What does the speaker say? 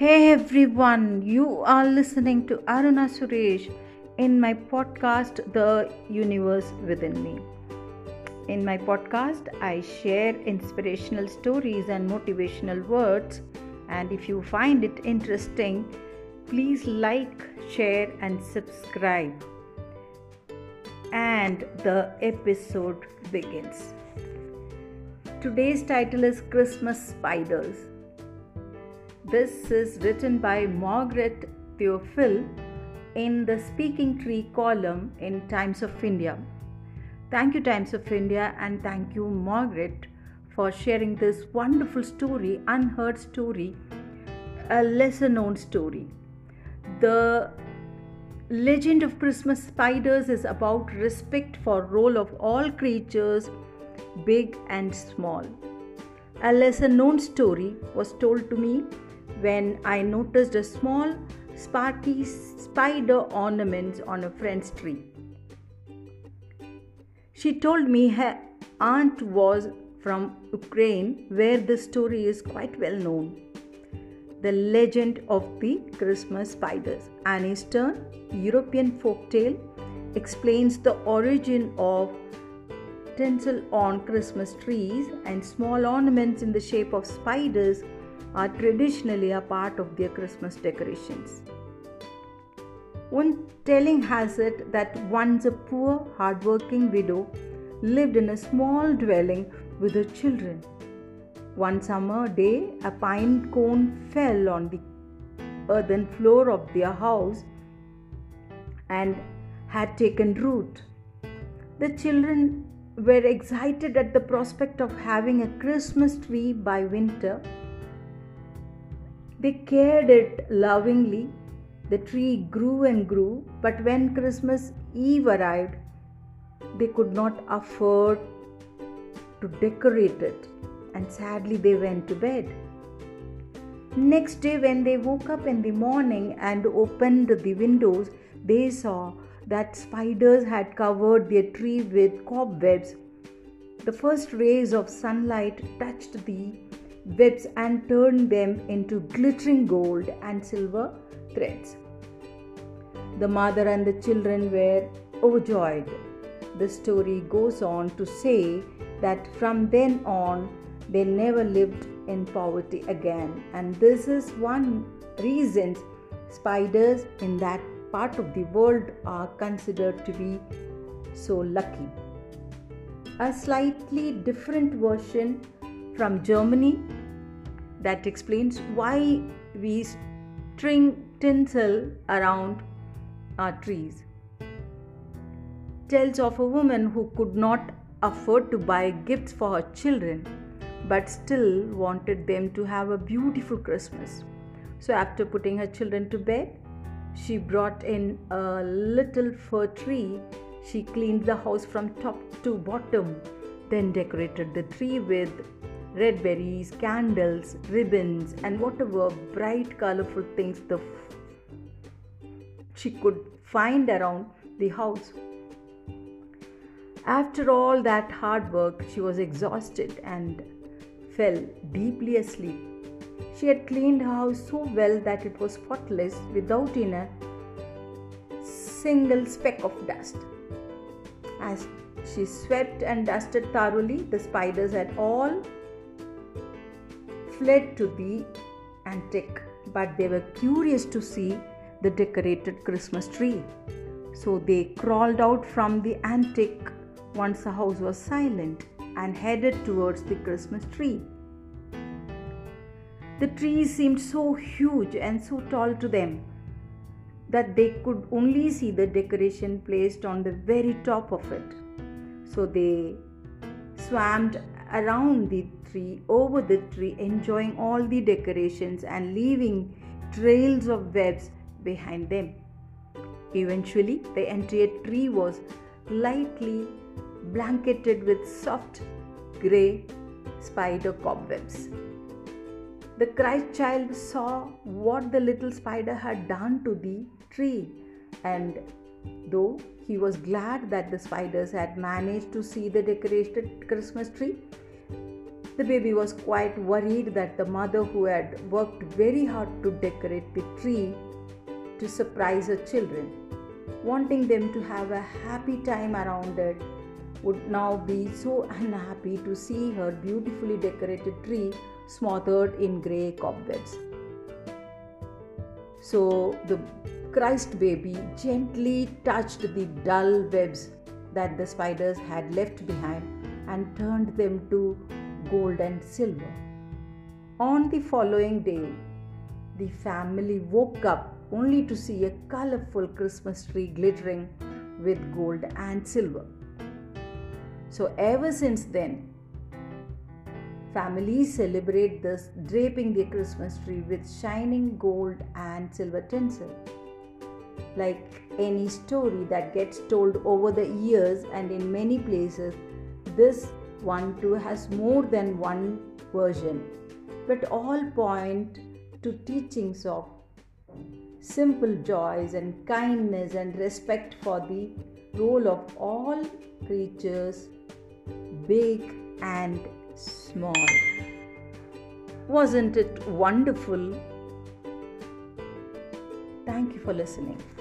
Hey everyone, you are listening to Aruna Suresh in my podcast, The Universe Within Me. In my podcast, I share inspirational stories and motivational words. And if you find it interesting, please like, share, and subscribe. And the episode begins. Today's title is Christmas Spiders. This is written by Margaret Theophil in the Speaking Tree column in Times of India. Thank you, Times of India, and thank you, Margaret, for sharing this wonderful story, unheard story, a lesser known story. The legend of Christmas spiders is about respect for role of all creatures, big and small. A lesser known story was told to me when I noticed a small sparky spider ornaments on a friend's tree. She told me her aunt was from Ukraine, where the story is quite well known. The legend of the Christmas spiders, an Eastern European folktale, explains the origin of tinsel on Christmas trees and small ornaments in the shape of spiders are traditionally a part of their Christmas decorations. One telling has it that once a poor, hardworking widow lived in a small dwelling with her children. One summer day, a pine cone fell on the earthen floor of their house and had taken root. The children were excited at the prospect of having a Christmas tree by winter they cared it lovingly. The tree grew and grew, but when Christmas Eve arrived, they could not afford to decorate it, and sadly they went to bed. Next day, when they woke up in the morning and opened the windows, they saw that spiders had covered their tree with cobwebs. The first rays of sunlight touched the webs and turned them into glittering gold and silver threads. The mother and the children were overjoyed. The story goes on to say that from then on they never lived in poverty again, and this is one reason spiders in that part of the world are considered to be so lucky. A slightly different version from Germany that explains why we string tinsel around our trees. Tells of a woman who could not afford to buy gifts for her children but still wanted them to have a beautiful Christmas. So, after putting her children to bed, she brought in a little fir tree. She cleaned the house from top to bottom, then decorated the tree with red berries, candles, ribbons, and whatever bright, colorful things the she could find around the house. After all that hard work, she was exhausted and fell deeply asleep. She had cleaned her house so well that it was spotless without in a single speck of dust. As she swept and dusted thoroughly, the spiders had all fled to the antique, but they were curious to see the decorated Christmas tree. So they crawled out from the antique once the house was silent and headed towards the Christmas tree. The tree seemed so huge and so tall to them that they could only see the decoration placed on the very top of it. So they swam around the tree, over the tree, enjoying all the decorations and leaving trails of webs behind them. Eventually, the entire tree was lightly blanketed with soft grey spider cobwebs. The Christ child saw what the little spider had done to the tree, and though he was glad that the spiders had managed to see the decorated Christmas tree, The baby was quite worried that the mother, who had worked very hard to decorate the tree to surprise her children, wanting them to have a happy time around it, would now be so unhappy to see her beautifully decorated tree smothered in grey cobwebs. So the Christ baby gently touched the dull webs that the spiders had left behind and turned them to gold and silver. On the following day, the family woke up only to see a colorful Christmas tree glittering with gold and silver. So, ever since then, families celebrate this draping the Christmas tree with shining gold and silver tinsel. Like any story that gets told over the years and in many places, this one too has more than one version, but all point to teachings of simple joys and kindness and respect for the role of all creatures big and small. Wasn't it wonderful? For listening.